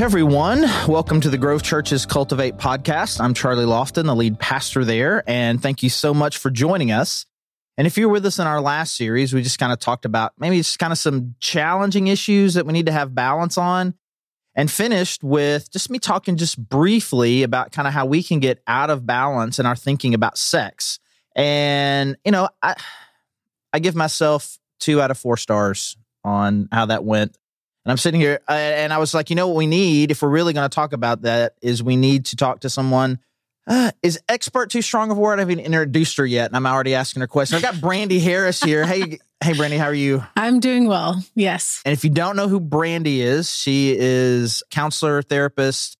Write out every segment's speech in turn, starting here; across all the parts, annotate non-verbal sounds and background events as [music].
Everyone, welcome to the Grove Church's Cultivate podcast. I'm Charlie Lofton, the lead pastor there, and thank you so much for joining us. And if you were with us in our last series, we just kind of talked about maybe just kind of some challenging issues that we need to have balance on, and finished with just me talking just briefly about kind of how we can get out of balance in our thinking about sex. And, you know, I, I give myself two out of four stars on how that went. And I'm sitting here uh, and I was like, you know what we need if we're really going to talk about that is we need to talk to someone. Uh, is expert too strong of a word? I haven't introduced her yet, and I'm already asking her questions. I've got Brandi Harris here. hey, [laughs] hey, Brandi, how are you? I'm doing well. Yes. And if you don't know who Brandi is, she is counselor, therapist,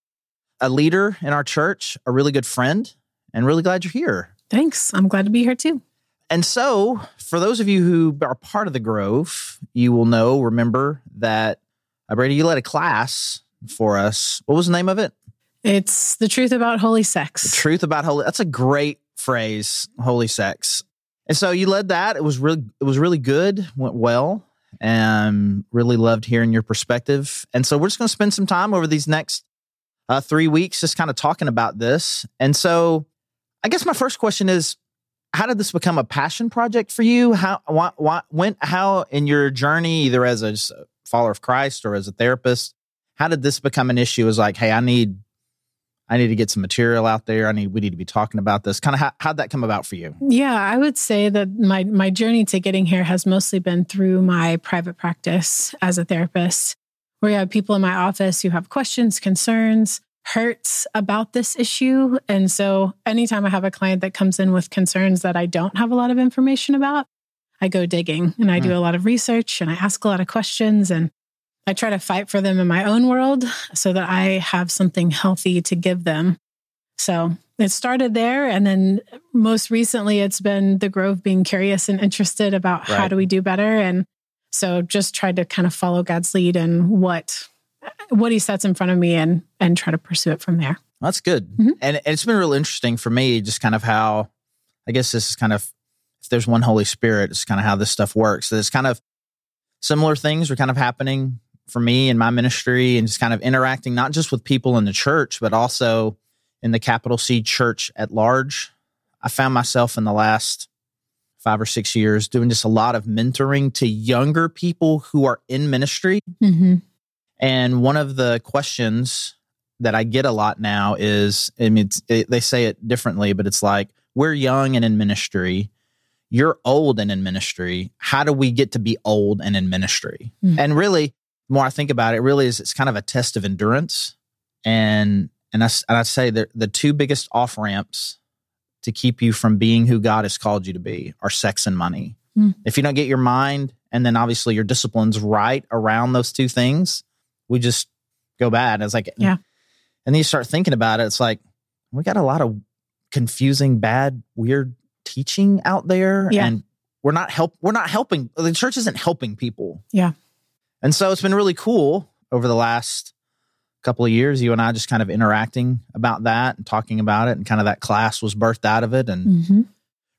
a leader in our church, a really good friend, and really glad you're here. Thanks. I'm glad to be here too. And so, for those of you who are part of the Grove, you will know, remember that uh, Brandi, you led a class for us. What was the name of it? It's the truth about holy sex. The truth about holy. That's a great phrase, holy sex. And so you led that. It was really, it was really good. Went well, and really loved hearing your perspective. And so we're just going to spend some time over these next uh, three weeks, just kind of talking about this. And so, I guess my first question is, how did this become a passion project for you? How, why, why, when, how in your journey, either as a follower of Christ or as a therapist, how did this become an issue? Is like, hey, I need, I need to get some material out there. I need, we need to be talking about this. Kind of how, how'd that come about for you? Yeah, I would say that my my journey to getting here has mostly been through my private practice as a therapist, where you have people in my office who have questions, concerns, hurts about this issue. And so anytime I have a client that comes in with concerns that I don't have a lot of information about, I go digging and I do a lot of research and I ask a lot of questions and I try to fight for them in my own world so that I have something healthy to give them. So it started there. And then most recently, it's been the Grove being curious and interested about right. how do we do better. And so just tried to kind of follow God's lead and what what he sets in front of me and and try to pursue it from there. That's good. Mm-hmm. And it's been real interesting for me, just kind of how I guess this is kind of there's one Holy Spirit, it's kind of how this stuff works. So it's kind of similar things are kind of happening for me in my ministry and just kind of interacting not just with people in the church, but also in the capital C church at large. I found myself in the last five or six years doing just a lot of mentoring to younger people who are in ministry. Mm-hmm. And one of the questions that I get a lot now is I mean, it, they say it differently, but it's like, we're young and in ministry you're old and in ministry. How do we get to be old and in ministry? Mm-hmm. And really, the more I think about it, it really is it's kind of a test of endurance. And and I, and I say that the two biggest off ramps to keep you from being who God has called you to be are sex and money. Mm-hmm. If you don't get your mind and then obviously your disciplines right around those two things, we just go bad. And It's like, yeah. And then you start thinking about it. It's like, we got a lot of confusing, bad, weird teaching out there yeah. and we're not help we're not helping the church isn't helping people. Yeah. And so it's been really cool over the last couple of years you and I just kind of interacting about that and talking about it and kind of that class was birthed out of it and mm-hmm.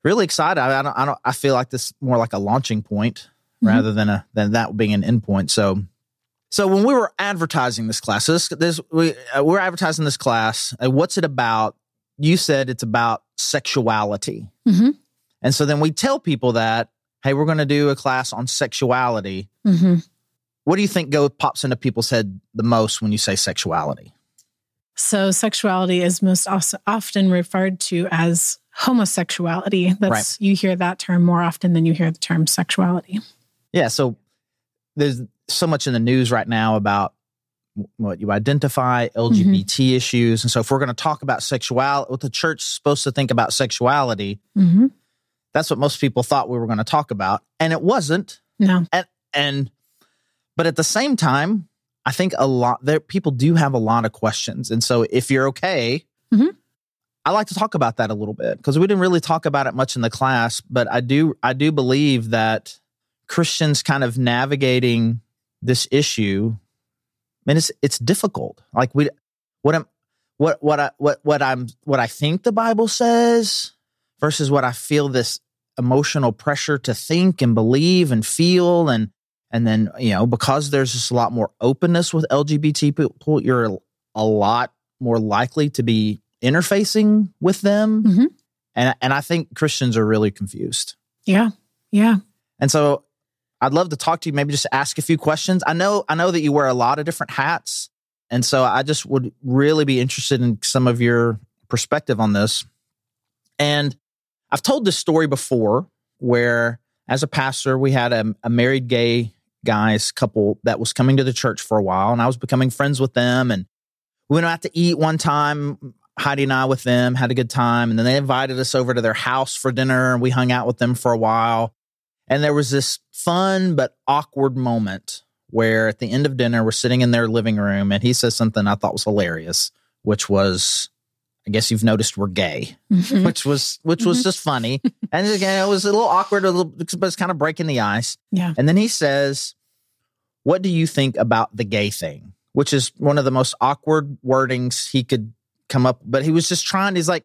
really excited. I, I, don't I don't I feel like this more like a launching point mm-hmm. rather than a than that being an endpoint. So so when we were advertising this class, so this, this we uh, we're advertising this class. Uh, what's it about? You said it's about sexuality. Mm-hmm. And so then we tell people that, hey, we're going to do a class on sexuality. Mm-hmm. What do you think go pops into people's head the most when you say sexuality? So sexuality is most often referred to as homosexuality. That's right. you hear that term more often than you hear the term sexuality. Yeah, so there's so much in the news right now about what you identify, LGBT mm-hmm. issues. And so if we're going to talk about sexuality, what the church is supposed to think about sexuality, mm-hmm. that's what most people thought we were going to talk about. And it wasn't. No. And, and, but at the same time, I think a lot there, people do have a lot of questions. And so if you're okay, mm-hmm. I like to talk about that a little bit because we didn't really talk about it much in the class, but I do, I do believe that Christians kind of navigating this issue mean, it's it's difficult. Like we, what I'm, what what I what what I'm what I think the Bible says versus what I feel this emotional pressure to think and believe and feel and And then, you know, because there's just a lot more openness with LGBT people, you're a lot more likely to be interfacing with them. Mhm. And and I think Christians are really confused. Yeah. Yeah. And so I'd love to talk to you, maybe just ask a few questions. I know I know that you wear a lot of different hats. And so I just would really be interested in some of your perspective on this. And I've told this story before where as a pastor, we had a, a married gay guys couple that was coming to the church for a while, and I was becoming friends with them. And we went out to eat one time, Heidi and I with them, had a good time. And then they invited us over to their house for dinner, and we hung out with them for a while. And there was this fun but awkward moment where at the end of dinner, we're sitting in their living room, and he says something I thought was hilarious, which was, I guess you've noticed we're gay Mhm. which was which was Mhm. just funny. And again, it was a little awkward, a little, but it's kind of breaking the ice. Yeah. And then he says, "What do you think about the gay thing?" Which is one of the most awkward wordings he could come up. But he was just trying. He's like,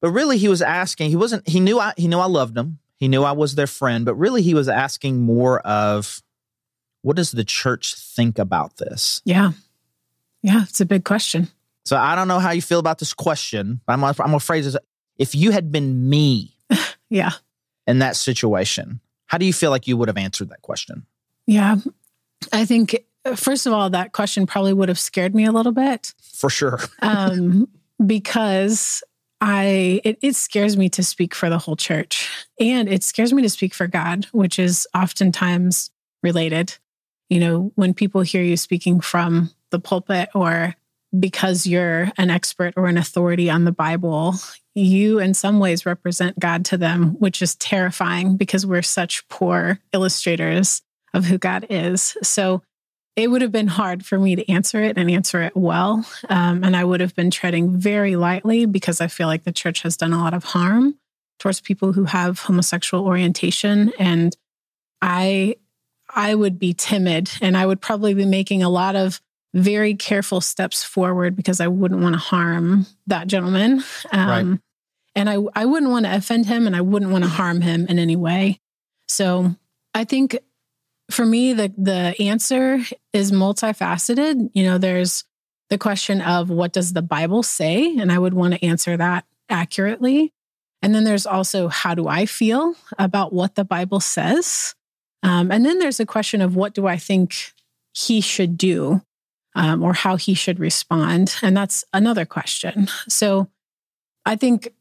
but really, he was asking. He wasn't. He knew I. He knew I loved him. He knew I was their friend. But really, he was asking more of, what does the church think about this? Yeah. Yeah. It's a big question. So I don't know how you feel about this question. But I'm. I'm gonna phrase it. If you had been me. [laughs] Yeah. in that situation, how do you feel like you would have answered that question? Yeah. I think, first of all, that question probably would have scared me a little bit For sure. [laughs] um, because I it, it scares me to speak for the whole church, and it scares me to speak for God, which is oftentimes related. You know, when people hear you speaking from the pulpit or because you're an expert or an authority on the Bible, you in some ways represent God to them, which is terrifying because we're such poor illustrators of who God is. So it would have been hard for me to answer it and answer it well. Um, and I would have been treading very lightly because I feel like the church has done a lot of harm towards people who have homosexual orientation. And I, I would be timid and I would probably be making a lot of very careful steps forward because I wouldn't want to harm that gentleman. Um, Right. And I, I wouldn't want to offend him and I wouldn't want to harm him in any way. So I think for me, the the answer is multifaceted. You know, there's the question of what does the Bible say, and I would want to answer that accurately. And then there's also how do I feel about what the Bible says, um, and then there's a question of what do I think he should do, um, or how he should respond, and that's another question. So, I think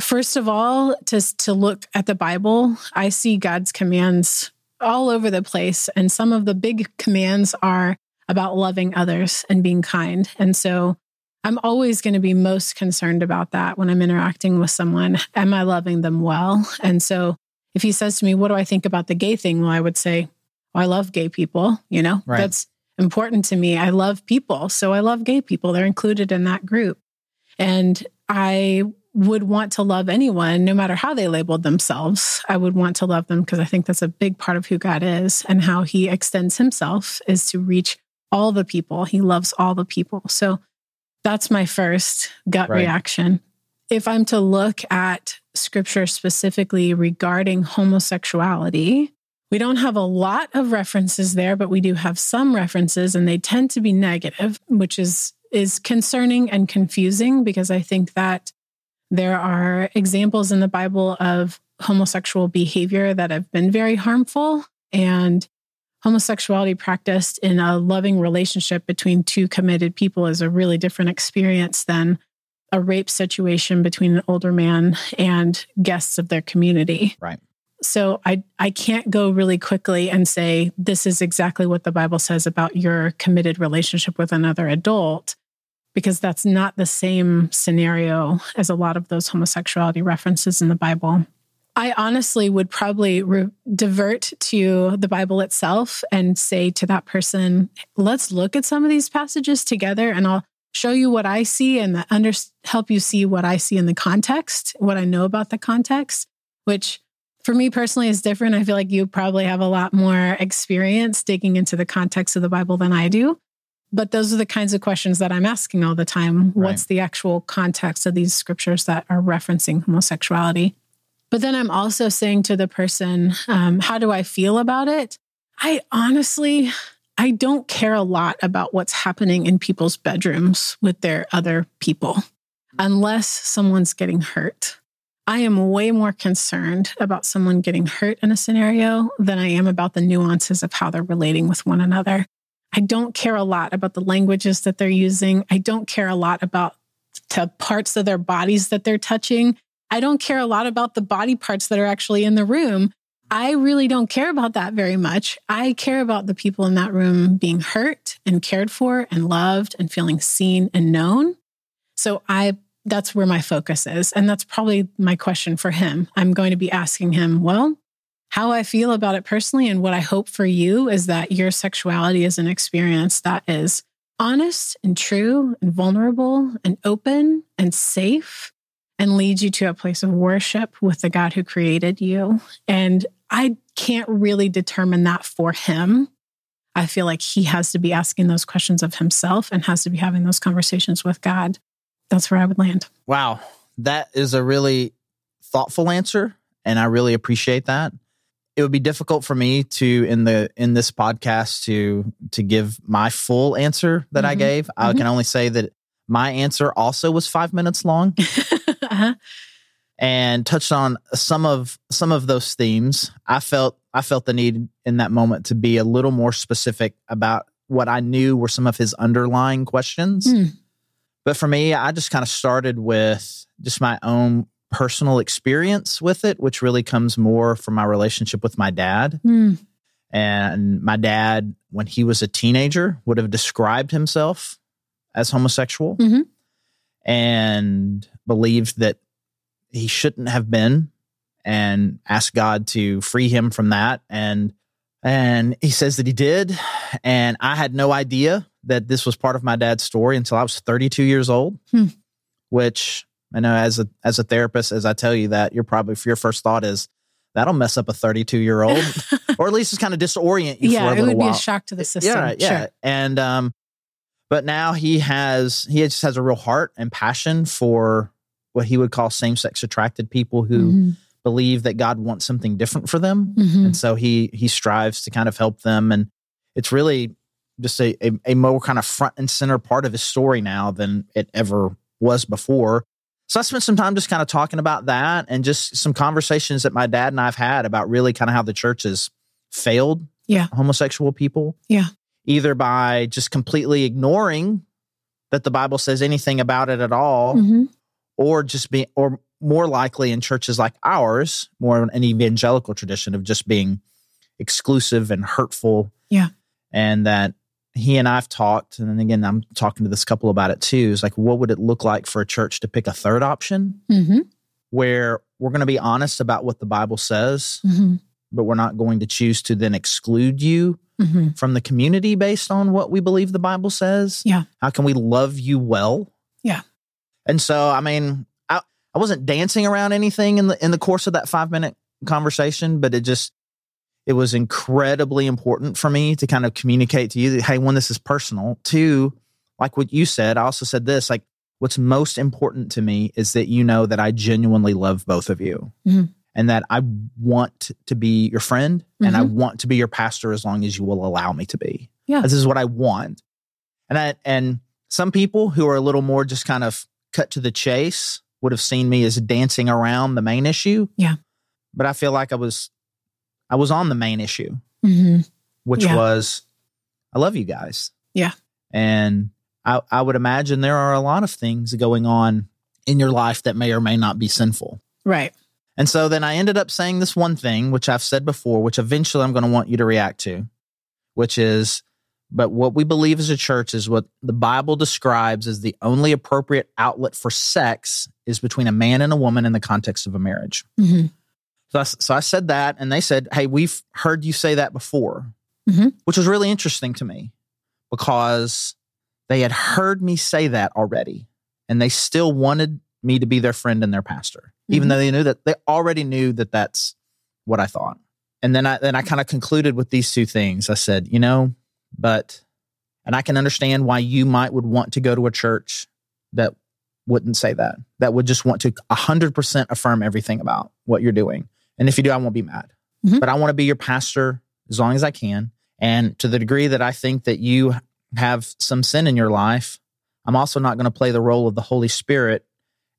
first of all, to to look at the Bible, I see God's commands all over the place. And some of the big commands are about loving others and being kind. And so I'm always going to be most concerned about that when I'm interacting with someone. Am I loving them well? And so if he says to me, What do I think about the gay thing? Well, I would say, well, I love gay people. You know, Right. that's important to me. I love people. So I love gay people. They're included in that group. And I would want to love anyone, no matter how they labeled themselves. I would want to love them because I think that's a big part of who God is and how he extends himself is to reach all the people. He loves all the people. So that's my first gut Right. reaction. If I'm to look at scripture specifically regarding homosexuality, we don't have a lot of references there, but we do have some references and they tend to be negative, which is is concerning and confusing because I think that there are examples in the Bible of homosexual behavior that have been very harmful and homosexuality practiced in a loving relationship between two committed people is a really different experience than a rape situation between an older man and guests of their community. Right. So I I can't go really quickly and say this is exactly what the Bible says about your committed relationship with another adult because that's not the same scenario as a lot of those homosexuality references in the Bible. I honestly would probably re- divert to the Bible itself and say to that person, let's look at some of these passages together and I'll show you what I see and under- help you see what I see in the context, what I know about the context, which for me personally is different. I feel like you probably have a lot more experience digging into the context of the Bible than I do. But those are the kinds of questions that I'm asking all the time. Right. What's the actual context of these scriptures that are referencing homosexuality? But then I'm also saying to the person, um, how do I feel about it? I honestly, I don't care a lot about what's happening in people's bedrooms with their other people unless someone's getting hurt. I am way more concerned about someone getting hurt in a scenario than I am about the nuances of how they're relating with one another. I don't care a lot about the languages that they're using. I don't care a lot about the parts of their bodies that they're touching. I don't care a lot about the body parts that are actually in the room. I really don't care about that very much. I care about the people in that room being hurt and cared for and loved and feeling seen and known. So I that's where my focus is. And that's probably my question for him. I'm going to be asking him, well, how I feel about it personally and what I hope for you is that your sexuality is an experience that is honest and true and vulnerable and open and safe and leads you to a place of worship with the God who created you. And I can't really determine that for him. I feel like he has to be asking those questions of himself and has to be having those conversations with God that's where I would land. Wow. That is a really thoughtful answer. And I really appreciate that. It would be difficult for me to in the in this podcast to to give my full answer that mm-hmm. I gave. Mm-hmm. I can only say that my answer also was five minutes long. [laughs] uh-huh. And touched on some of some of those themes. I felt I felt the need in that moment to be a little more specific about what I knew were some of his underlying questions. Mm but for me, I just kind of started with just my own personal experience with it, which really comes more from my relationship with my dad. Mm. And my dad, when he was a teenager, would have described himself as homosexual mm-hmm. and believed that he shouldn't have been and asked God to free him from that. And and he says that he did. And I had no idea that this was part of my dad's story until I was 32 years old, hmm. which I know as a as a therapist, as I tell you that, you're probably your first thought is that'll mess up a 32 year old, [laughs] or at least it's kind of disorient you yeah, for a little it would while. be a shock to the system. Yeah, yeah. Sure. And um, but now he has he just has a real heart and passion for what he would call same sex attracted people who. Mm-hmm. believe that God wants something different for them mm-hmm. and so he he strives to kind of help them and it's really just a, a, a more kind of front and center part of his story now than it ever was before. So I spent some time just kind of talking about that and just some conversations that my dad and I've had about really kind of how the church has failed yeah. homosexual people. Yeah. Either by just completely ignoring that the Bible says anything about it at all, mm-hmm. or just being, or more likely in churches like ours, more an evangelical tradition of just being exclusive and hurtful. Yeah. And that he and I've talked, and then again, I'm talking to this couple about it too. Is like, what would it look like for a church to pick a third option mm-hmm. where we're going to be honest about what the Bible says, mm-hmm. but we're not going to choose to then exclude you mm-hmm. from the community based on what we believe the Bible says? Yeah. How can we love you well? Yeah. And so, I mean, I, I wasn't dancing around anything in the in the course of that five minute conversation, but it just it was incredibly important for me to kind of communicate to you that, hey, one, this is personal. Two, like what you said, I also said this like, what's most important to me is that you know that I genuinely love both of you mm-hmm. and that I want to be your friend mm-hmm. and I mm-hmm. want to be your pastor as long as you will allow me to be. Yeah. This is what I want. And I, and some people who are a little more just kind of cut to the chase would have seen me as dancing around the main issue. Yeah. But I feel like I was I was on the main issue, mm-hmm. which yeah. was I love you guys. Yeah. And I, I would imagine there are a lot of things going on in your life that may or may not be sinful. Right. And so then I ended up saying this one thing, which I've said before, which eventually I'm going to want you to react to, which is, but what we believe as a church is what the Bible describes as the only appropriate outlet for sex is between a man and a woman in the context of a marriage. Mm-hmm. So I, so I said that, and they said, Hey, we've heard you say that before, mm-hmm. which was really interesting to me because they had heard me say that already, and they still wanted me to be their friend and their pastor, mm-hmm. even though they knew that they already knew that that's what I thought. And then I then I kind of concluded with these two things. I said, you know, but and I can understand why you might would want to go to a church that wouldn't say that. That would just want to 100% affirm everything about what you're doing. And if you do, I won't be mad. Mm-hmm. But I want to be your pastor as long as I can. And to the degree that I think that you have some sin in your life, I'm also not going to play the role of the Holy Spirit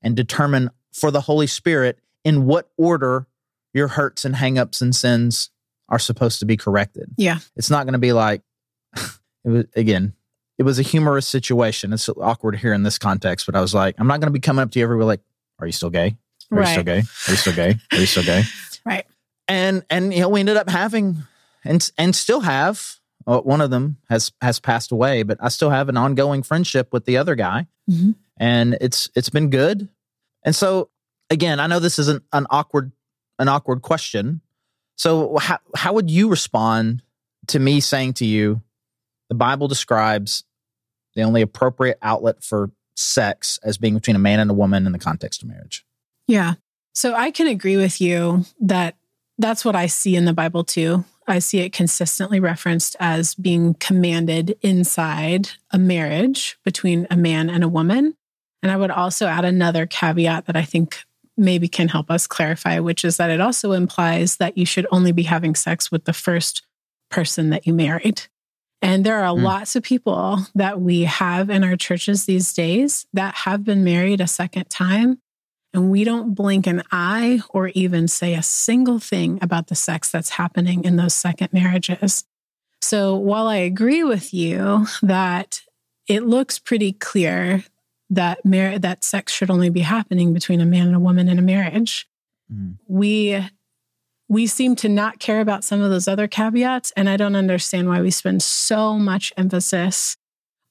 and determine for the Holy Spirit in what order your hurts and hangups and sins are supposed to be corrected. Yeah. It's not going to be like, [laughs] it was, again, it was a humorous situation. It's awkward here in this context, but I was like, I'm not going to be coming up to you every week like, are you still gay? Are you still gay? Are you still gay? Are you still gay? Right. And and you know we ended up having and and still have uh, one of them has has passed away, but I still have an ongoing friendship with the other guy, Mhm. and it's it's been good. And so again, I know this isn't an awkward an awkward question. So how how would you respond to me saying to you, the Bible describes the only appropriate outlet for sex as being between a man and a woman in the context of marriage? Yeah. So I can agree with you that that's what I see in the Bible too. I see it consistently referenced as being commanded inside a marriage between a man and a woman. And I would also add another caveat that I think maybe can help us clarify, which is that it also implies that you should only be having sex with the first person that you married. And there are Mm. lots of people that we have in our churches these days that have been married a second time and we don't blink an eye or even say a single thing about the sex that's happening in those second marriages. So while I agree with you that it looks pretty clear that mar- that sex should only be happening between a man and a woman in a marriage, Mm. we we seem to not care about some of those other caveats and I don't understand why we spend so much emphasis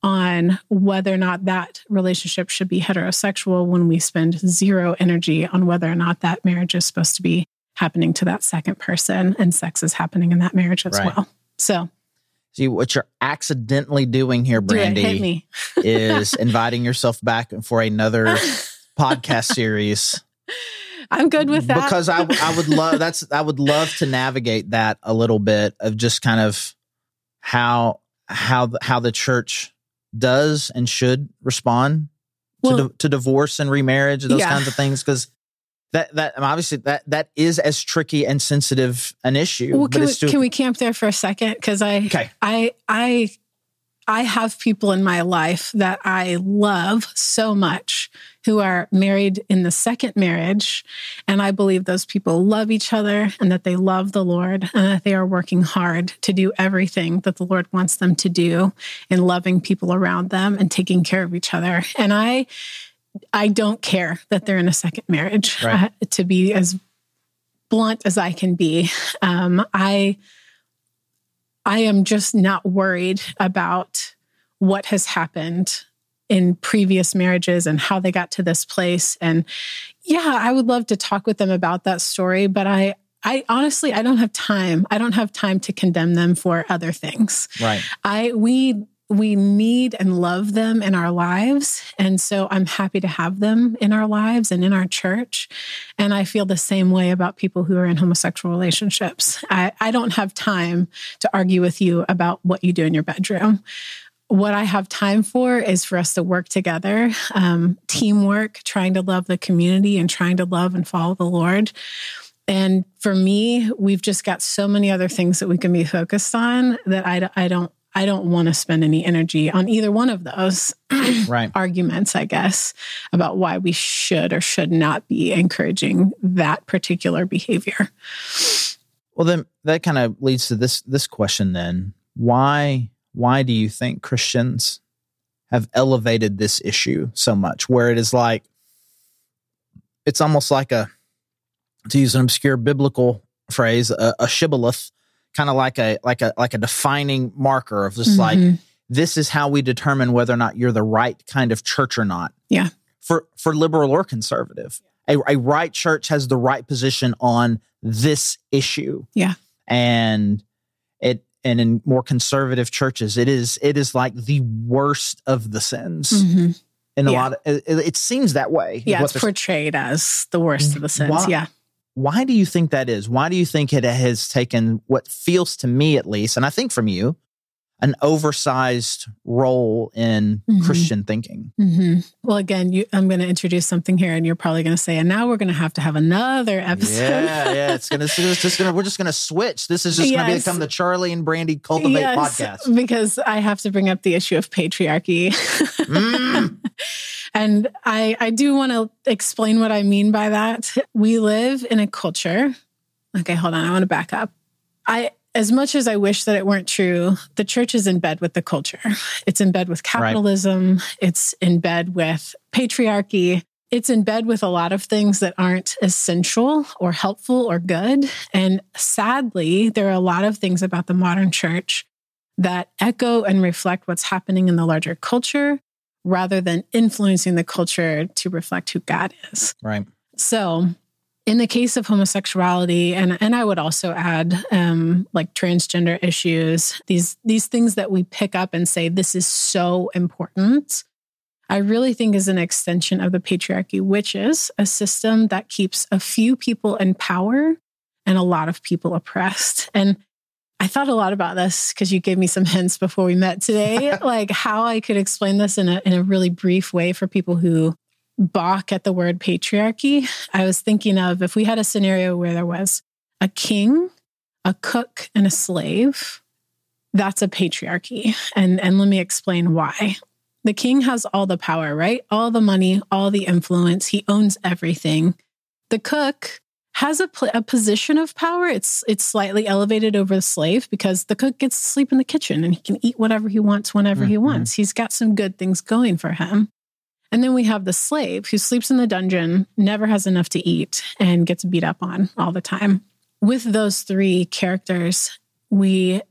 on whether or not that relationship should be heterosexual when we spend zero energy on whether or not that marriage is supposed to be happening to that second person and sex is happening in that marriage as Right. well. So, See what you're accidentally doing here, do Brandi. me. [laughs] is inviting yourself back for another [laughs] podcast series I'm good with that. because I I would love that's I would love to navigate that a little bit of just kind of how how the, how the church does and should respond to di- to divorce and remarriage and those Yeah. kinds of things because that that obviously that that is as tricky and sensitive an issue well, can, we, still can we camp there for a second? Because I, okay I, I, I have people in my life that I love so much who are married in the second marriage. And I believe those people love each other and that they love the Lord and that they are working hard to do everything that the Lord wants them to do in loving people around them and taking care of each other. And I, I don't care that they're in a second marriage. Right. Uh, to be as blunt as I can be, um, I I am just not worried about what has happened in previous marriages and how they got to this place. And yeah, I would love to talk with them about that story, but I I honestly I don't have time. I don't have time to condemn them for other things. right I we we need and love them in our lives. And so I'm happy to have them in our lives and in our church. And I feel the same way about people who are in homosexual relationships. I, I don't have time to argue with you about what you do in your bedroom. What I have time for is for us to work together, um, teamwork, trying to love the community and trying to love and follow the Lord. And for me, we've just got so many other things that we can be focused on that I, I don't I don't want to spend any energy on either one of those [clears throat] right arguments, I guess, about why we should or should not be encouraging that particular behavior. Well, then that kind of leads to this this question. Then why why do you think Christians have elevated this issue so much? Where it is like it's almost like a to use an obscure biblical phrase, a, a shibboleth, kind of like a like a like a defining marker of just like Mhm. this is how we determine whether or not you're the right kind of church or not. Yeah. For for liberal or conservative. A, a right church has the right position on this issue. Yeah. And it and in more conservative churches, it is it is like the worst of the sins. Mhm. In a Yeah. lot of it, it seems that way. Yeah, it's portrayed as the worst of the sins. Why- Yeah. Why do you think that is? Why do you think it has taken what feels to me at least, and I think from you, an oversized role in Mhm. Christian thinking. hmm Well, again, you, I'm going to introduce something here, and you're probably going to say, and now we're going to have to have another episode. Yeah, yeah. [laughs] It's gonna. It's just gonna. We're just gonna switch. This is just gonna become the Charlie and Brandi Cultivate Yes, podcast. because I have to bring up the issue of patriarchy. Mm. [laughs] and I, I do want to explain what I mean by that. We live in a culture. Okay, hold on. I want to back up. I, as much as I wish that it weren't true, the church is in bed with the culture. It's in bed with capitalism. It's in bed with patriarchy. It's in bed with a lot of things that aren't essential or helpful or good. And sadly, there are a lot of things about the modern church that echo and reflect what's happening in the larger culture rather than influencing the culture to reflect who God is. Right. So, in the case of homosexuality, and and I would also add um, like transgender issues, these these things that we pick up and say this is so important. I really think is an extension of the patriarchy, which is a system that keeps a few people in power and a lot of people oppressed. And I thought a lot about this because you gave me some [laughs] hints before we met today, [laughs] like how I could explain this in a in a really brief way for people who balk at the word patriarchy. I was thinking of if we had a scenario where there was a king, a cook, and a slave, that's a patriarchy. And and let me explain why. The king has all the power, right? All the money, all the influence. He owns everything. The cook has a, pl- a position of power. It's it's slightly elevated over the slave because the cook gets to sleep in the kitchen and he can eat whatever he wants whenever he Mhm. wants. He's got some good things going for him. And then we have the slave who sleeps in the dungeon, never has enough to eat, and gets beat up on all the time. With those three characters, we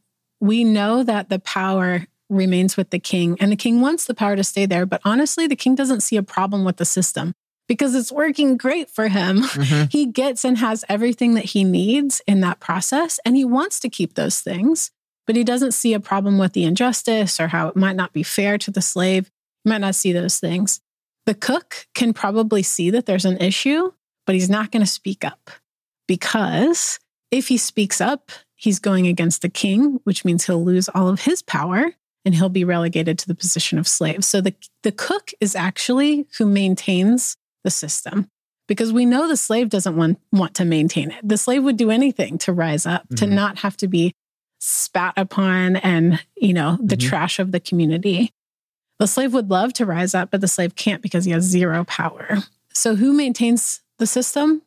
we know that the power remains with the king, and the king wants the power to stay there. But honestly, the king doesn't see a problem with the system because it's working great for him. [laughs] Mhm. He gets and has everything that he needs in that process, and he wants to keep those things, but he doesn't see a problem with the injustice or how it might not be fair to the slave. He might not see those things. The cook can probably see that there's an issue, but he's not going to speak up because if he speaks up, he's going against the king, which means he'll lose all of his power and he'll be relegated to the position of slave. So the, the cook is actually who maintains the system because we know the slave doesn't want, want to maintain it. The slave would do anything to rise up, to Mhm. not have to be spat upon and, you know, the Mhm. trash of the community. The slave would love to rise up, but the slave can't because he has zero power. So who maintains the system?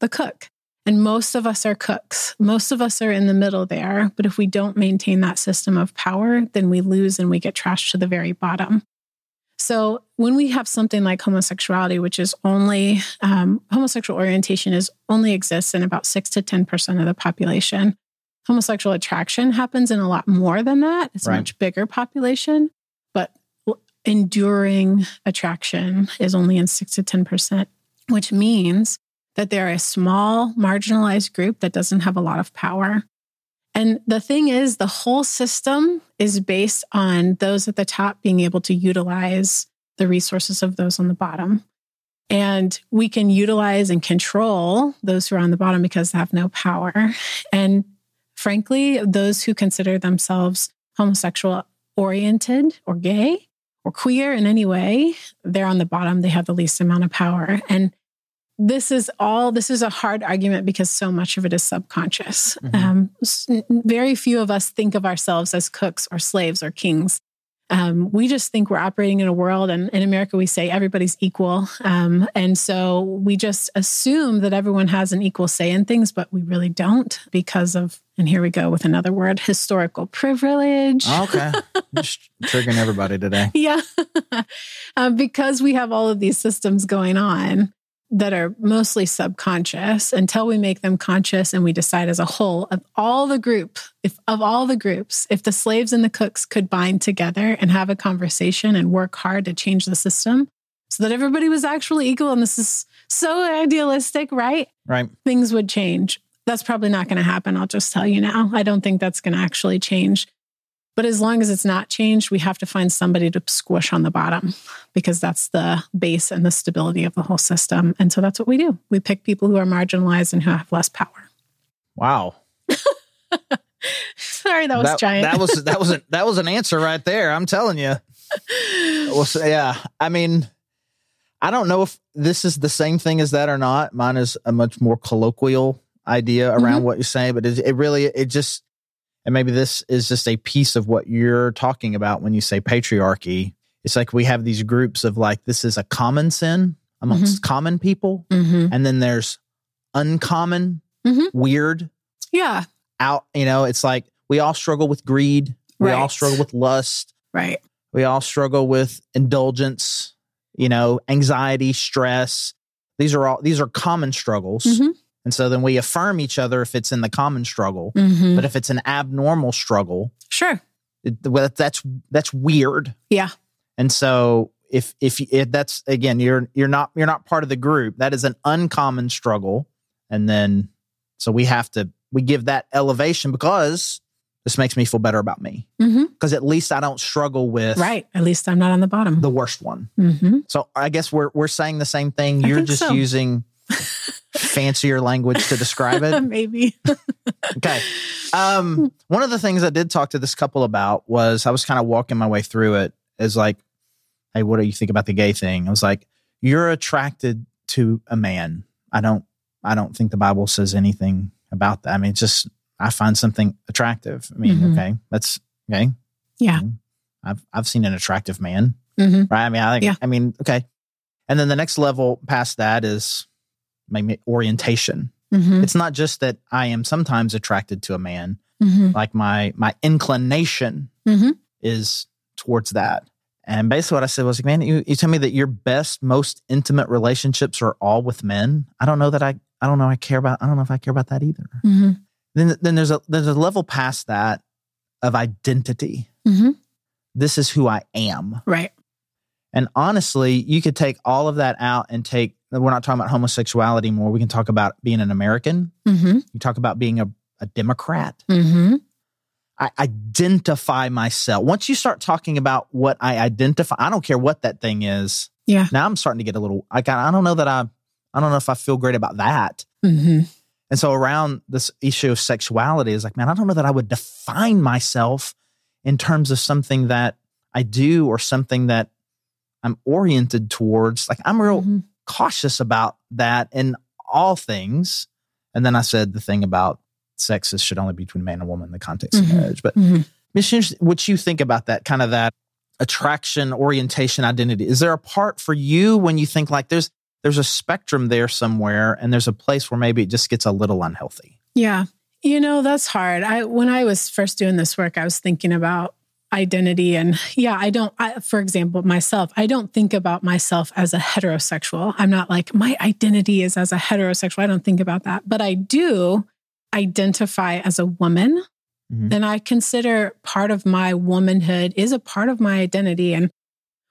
The cook. And most of us are cooks. Most of us are in the middle there. But if we don't maintain that system of power, then we lose and we get trashed to the very bottom. So when we have something like homosexuality, which is only um, homosexual orientation is only exists in about six to ten percent of the population. Homosexual attraction happens in a lot more than that. It's Right. a much bigger population, enduring attraction is only in six to ten percent, which means that they're a small marginalized group that doesn't have a lot of power. And the thing is, the whole system is based on those at the top being able to utilize the resources of those on the bottom. And we can utilize and control those who are on the bottom because they have no power. And frankly, those who consider themselves homosexual oriented or gay or queer in any way, they're on the bottom. They have the least amount of power. And this is all this is a hard argument because so much of it is subconscious Mhm. um, very few of us think of ourselves as cooks or slaves or kings um, we just think we're operating in a world and in america we say everybody's equal um, and so we just assume that everyone has an equal say in things but we really don't because of and here we go with another word historical privilege Okay. [laughs] Just triggering everybody today. yeah. um, [laughs] because we have all of these systems going on that are mostly subconscious until we make them conscious and we decide as a whole of all the group, if of all the groups, if the slaves and the cooks could bind together and have a conversation and work hard to change the system so that everybody was actually equal. And this is so idealistic, right? Right. things would change. That's probably not going to happen. I'll just tell you now. I don't think that's going to actually change. But as long as it's not changed, we have to find somebody to squish on the bottom because that's the base and the stability of the whole system. And so that's what we do. We pick people who are marginalized and who have less power. Wow. [laughs] Sorry, that was that, giant. that was that was a, [laughs] that was an answer right there. I'm telling you. Well, so, yeah, I mean, I don't know if this is the same thing as that or not. Mine is a much more colloquial idea around what you're saying, but it, it really it just and maybe this is just a piece of what you're talking about when you say patriarchy. It's like we have these groups of like this is a common sin amongst common people, Mhm. and then there's uncommon, Mhm. weird, Yeah. out. You know, it's like we all struggle with greed. We all struggle with lust. Right. We all struggle with indulgence, you know, anxiety, stress. These are all these are common struggles. Mhm. And so then we affirm each other if it's in the common struggle. Mhm. But if it's an abnormal struggle, Sure. it, well, that's that's weird. Yeah. And so if if, if that's again you're you're not you're not part of the group, that is an uncommon struggle. And then so we have to we give that elevation because this makes me feel better about me hmm because at least I don't struggle with Right. At least I'm not on the bottom. the worst one. hmm So I guess we're we're saying the same thing. I You're just so. using [laughs] fancier language to describe it. [laughs] Maybe. Okay. Um, one of the things I did talk to this couple about was I was kind of walking my way through it as like, hey, what do you think about the gay thing? I was like, you're attracted to a man. I don't I don't think the Bible says anything about that. I mean, it's just I find something attractive. I mean, Mhm. okay, that's okay. Yeah. I've I've seen an attractive man hmm right? I mean, I think, Yeah. I mean, okay. And then the next level past that is maybe orientation. hmm It's not just that I am sometimes attracted to a man, hmm like my my inclination hmm is towards that. And basically what I said was, man, you, you tell me that your best, most intimate relationships are all with men. I don't know that I I don't know I care about I don't know if I care about that either. hmm Then then there's a there's a level past that of identity. hmm This is who I am. Right. And honestly, you could take all of that out and take, we're not talking about homosexuality more. We can talk about being an American. hmm You talk about being a, a Democrat. hmm I identify myself. Once you start talking about what I identify, I don't care what that thing is. Yeah. Now I'm starting to get a little, I got, I don't know that I, I don't know if I feel great about that. hmm And so around this issue of sexuality is like, man, I don't know that I would define myself in terms of something that I do or something that I'm oriented towards. Like I'm real hmm cautious about that in all things. And then I said the thing about sex is should only be between man and woman in the context Mhm. of marriage. But hmm Miss, what you think about that kind of that attraction, orientation, identity? Is there a part for you when you think like there's there's a spectrum there somewhere, and there's a place where maybe it just gets a little unhealthy? Yeah. You know, that's hard. I when I was first doing this work, I was thinking about identity and yeah, I don't I, for example, myself, I don't think about myself as a heterosexual. I'm not like my identity is as a heterosexual. I don't think about that, but I do identify as a woman. Mhm. And I consider part of my womanhood is a part of my identity and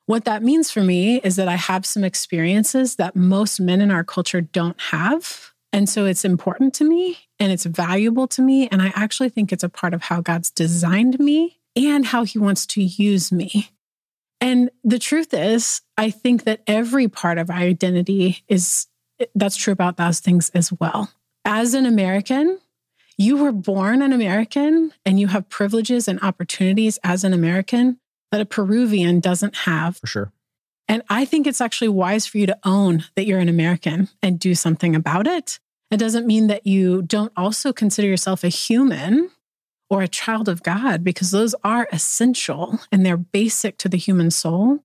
what that means for me is that I have some experiences that most men in our culture don't have. And so it's important to me and it's valuable to me. And I actually think it's a part of how God's designed me and how he wants to use me. And the truth is, I think that every part of our identity is that's true about those things as well. As an American, you were born an American and you have privileges and opportunities as an American that a Peruvian doesn't have. For sure. And I think it's actually wise for you to own that you're an American and do something about it. It doesn't mean that you don't also consider yourself a human or a child of God, because those are essential and they're basic to the human soul.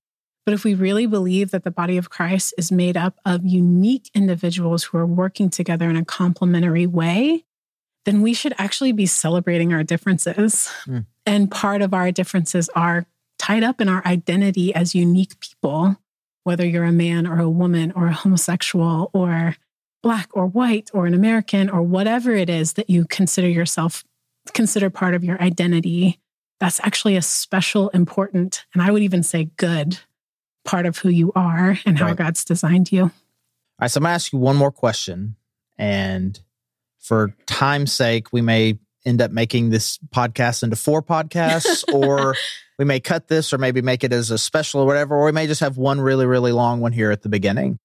But if we really believe that the body of Christ is made up of unique individuals who are working together in a complementary way, then we should actually be celebrating our differences. Mm. And part of our differences are tied up in our identity as unique people, whether you're a man or a woman or a homosexual or black or white or an American or whatever it is that you consider yourself, consider part of your identity. That's actually a special, important, and I would even say good part of who you are and how Right. God's designed you. All right, so I'm gonna ask you one more question, and for time's sake, we may end up making this podcast into four podcasts, [laughs] or we may cut this, or maybe make it as a special or whatever, or we may just have one really, really long one here at the beginning.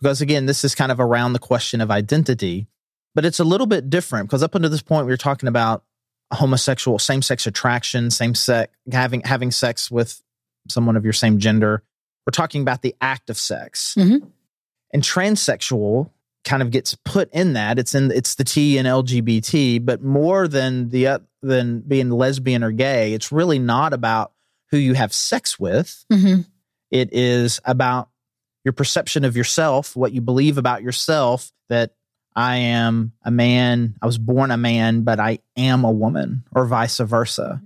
Because again, this is kind of around the question of identity, but it's a little bit different because up until this point, we were talking about homosexual, same sex attraction, same sex, having, having sex with someone of your same gender. We're talking about the act of sex. Mhm. And transsexual kind of gets put in that. It's in it's the T in LGBT, but more than the uh, than being lesbian or gay, it's really not about who you have sex with. Mhm. It is about your perception of yourself, what you believe about yourself that I am a man, I was born a man, but I am a woman, or vice versa.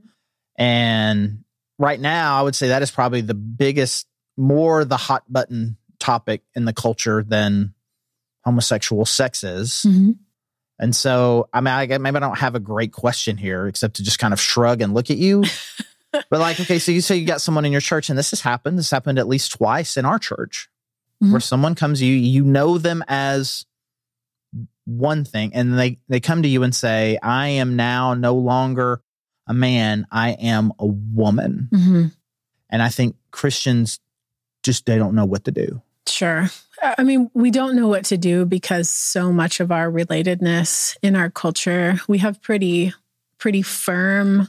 And right now, I would say that is probably the biggest, more the hot button topic in the culture than homosexual sex is. Mhm. And so, I mean, I maybe I don't have a great question here except to just kind of shrug and look at you. [laughs] but like, okay, so you say you got someone in your church, and this has happened. This happened at least twice in our church, Mhm. where someone comes you, you know them as one thing, and they they come to you and say, "I am now no longer a man. I am a woman." Mhm. And I think Christians just they don't know what to do. Sure. I mean, we don't know what to do because so much of our relatedness in our culture, we have pretty, pretty firm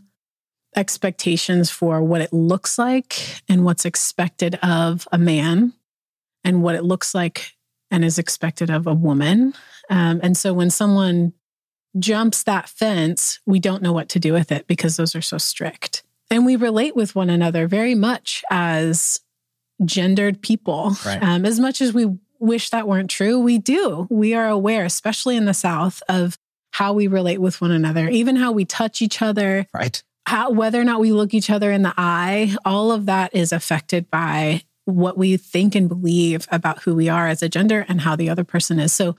expectations for what it looks like and what's expected of a man and what it looks like and is expected of a woman. Um, and so when someone jumps that fence, we don't know what to do with it because those are so strict. And we relate with one another very much as gendered people. Right. Um, as much as we wish that weren't true, we do. We are aware, especially in the South, of how we relate with one another, even how we touch each other, Right. how, whether or not we look each other in the eye. All of that is affected by what we think and believe about who we are as a gender and how the other person is. So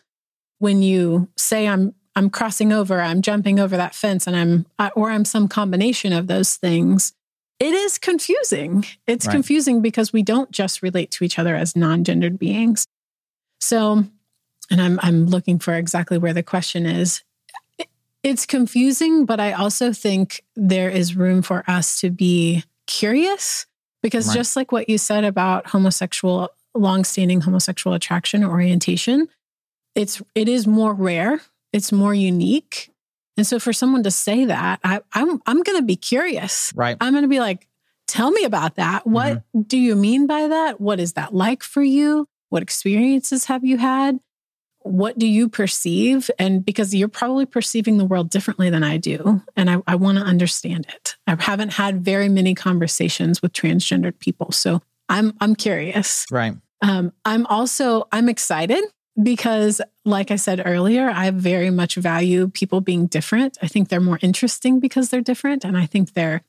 when you say I'm I'm crossing over, I'm jumping over that fence, and I'm or I'm some combination of those things. It is confusing. It's Right. confusing because we don't just relate to each other as non-gendered beings. So, and I'm I'm looking for exactly where the question is. It's confusing, but I also think there is room for us to be curious because Right. just like what you said about homosexual long-standing homosexual attraction or orientation, it's it is more rare it's more unique. And so for someone to say that I, i'm i'm going to be curious. Right. i'm going to be like tell me about that. What mm-hmm. do you mean by that? What is that like for you? What experiences have you had what do you perceive and because you're probably perceiving the world differently than i do and i, I want to understand it i haven't had very many conversations with transgendered people so i'm i'm curious Right. um, I'm also I'm excited because, like I said earlier, I very much value people being different. I think they're more interesting because they're different, and I think they're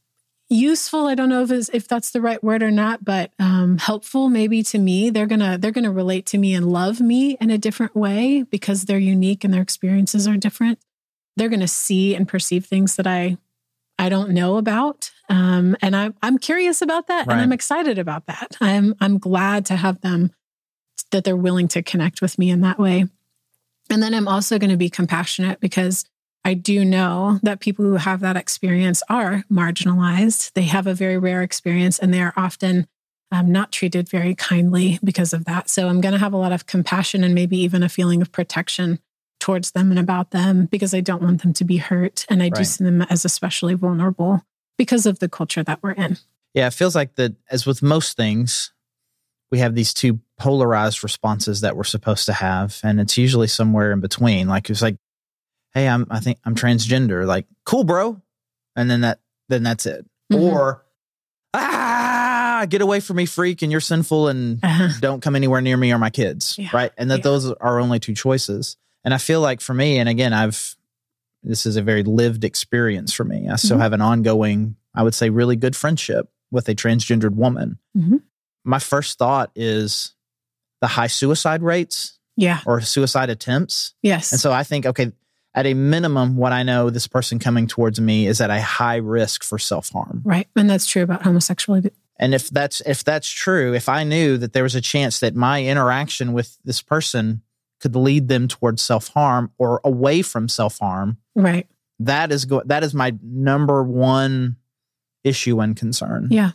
useful. I don't know if if that's the right word or not, but um, helpful maybe to me. They're gonna they're gonna relate to me and love me in a different way because they're unique and their experiences are different. They're gonna see and perceive things that I I don't know about, um, and I'm I'm curious about that, Right. and I'm excited about that. I'm I'm glad to have them that they're willing to connect with me in that way. And then I'm also going to be compassionate because I do know that people who have that experience are marginalized. They have a very rare experience and they are often um, not treated very kindly because of that. So I'm going to have a lot of compassion and maybe even a feeling of protection towards them and about them because I don't want them to be hurt. And I do see them as especially vulnerable because of the culture that we're in. Yeah, it feels like that as with most things, we have these two polarized responses that we're supposed to have. And it's usually somewhere in between. Like it's like, hey, I'm I think I'm transgender. Like, cool, bro. And then that then that's it. Mhm. Or ah, get away from me, freak, and you're sinful and Uh-huh. don't come anywhere near me or my kids. Yeah. Right. And that Yeah. those are only two choices. And I feel like for me, and again, I've this is a very lived experience for me. I still Mhm. have an ongoing, I would say, really good friendship with a transgendered woman. Mhm. My first thought is the high suicide rates Yeah. or suicide attempts. Yes. And so I think, okay, at a minimum, what I know this person coming towards me is at a high risk for self harm. right. And that's true about homosexuality. And if that's if that's true, if I knew that there was a chance that my interaction with this person could lead them towards self harm or away from self harm, Right. that is go- that is my number one issue and concern. Yeah.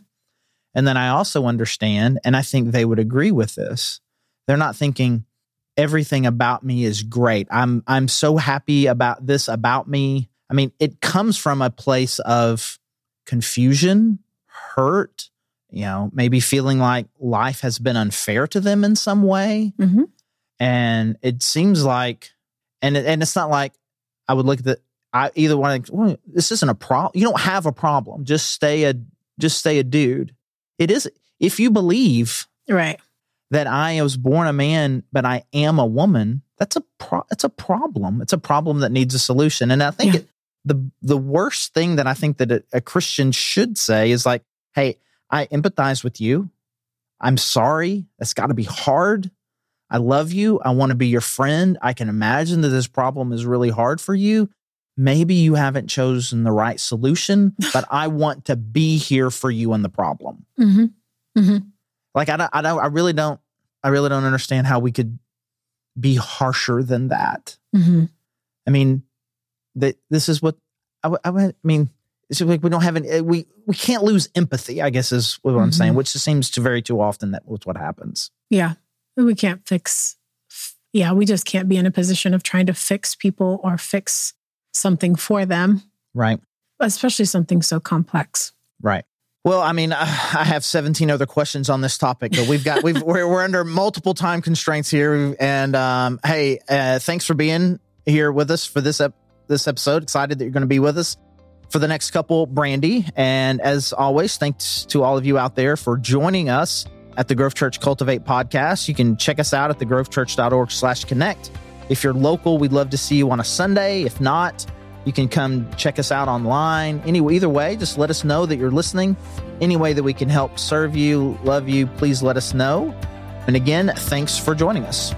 And then I also understand, and I think they would agree with this. They're not thinking everything about me is great. I'm I'm so happy about this about me. I mean, it comes from a place of confusion, hurt, you know, maybe feeling like life has been unfair to them in some way. hmm And it seems like, and it, and it's not like I would look at the, I either want to, well, this isn't a problem. You don't have a problem. Just stay a, just stay a dude. It is, if you believe Right. That I was born a man, but I am a woman, that's a pro- it's a problem. It's a problem that needs a solution. And I think Yeah. it, the the worst thing that I think that a, a Christian should say is like, "Hey, I empathize with you. I'm sorry. That's got to be hard. I love you. I want to be your friend. I can imagine that this problem is really hard for you. Maybe you haven't chosen the right solution, [laughs] but I want to be here for you in the problem." hmm hmm Like I don't, I don't, I really don't, I really don't understand how we could be harsher than that. hmm I mean, that this is what I, w- I I mean. It's like we don't have an, we we can't lose empathy. I guess is what I'm saying, Mhm. which seems to very too often that was what happens. Yeah. We can't fix. Yeah. We just can't be in a position of trying to fix people or fix something for them, Right. especially something so complex. Right. Well, I mean, [sighs] I have 17 other questions on this topic, but we've got we've we're, we're under multiple time constraints here. And um, hey, uh, thanks for being here with us for this ep- this episode. Excited that you're going to be with us for the next couple, Brandi. And as always, thanks to all of you out there for joining us at the Grove Church Cultivate podcast. You can check us out at thegrovechurch.org slash connect. If you're local, we'd love to see you on a Sunday. If not, you can come check us out online. Anyway, either way, just let us know that you're listening. Any way that we can help serve you, love you, please let us know. And again, thanks for joining us.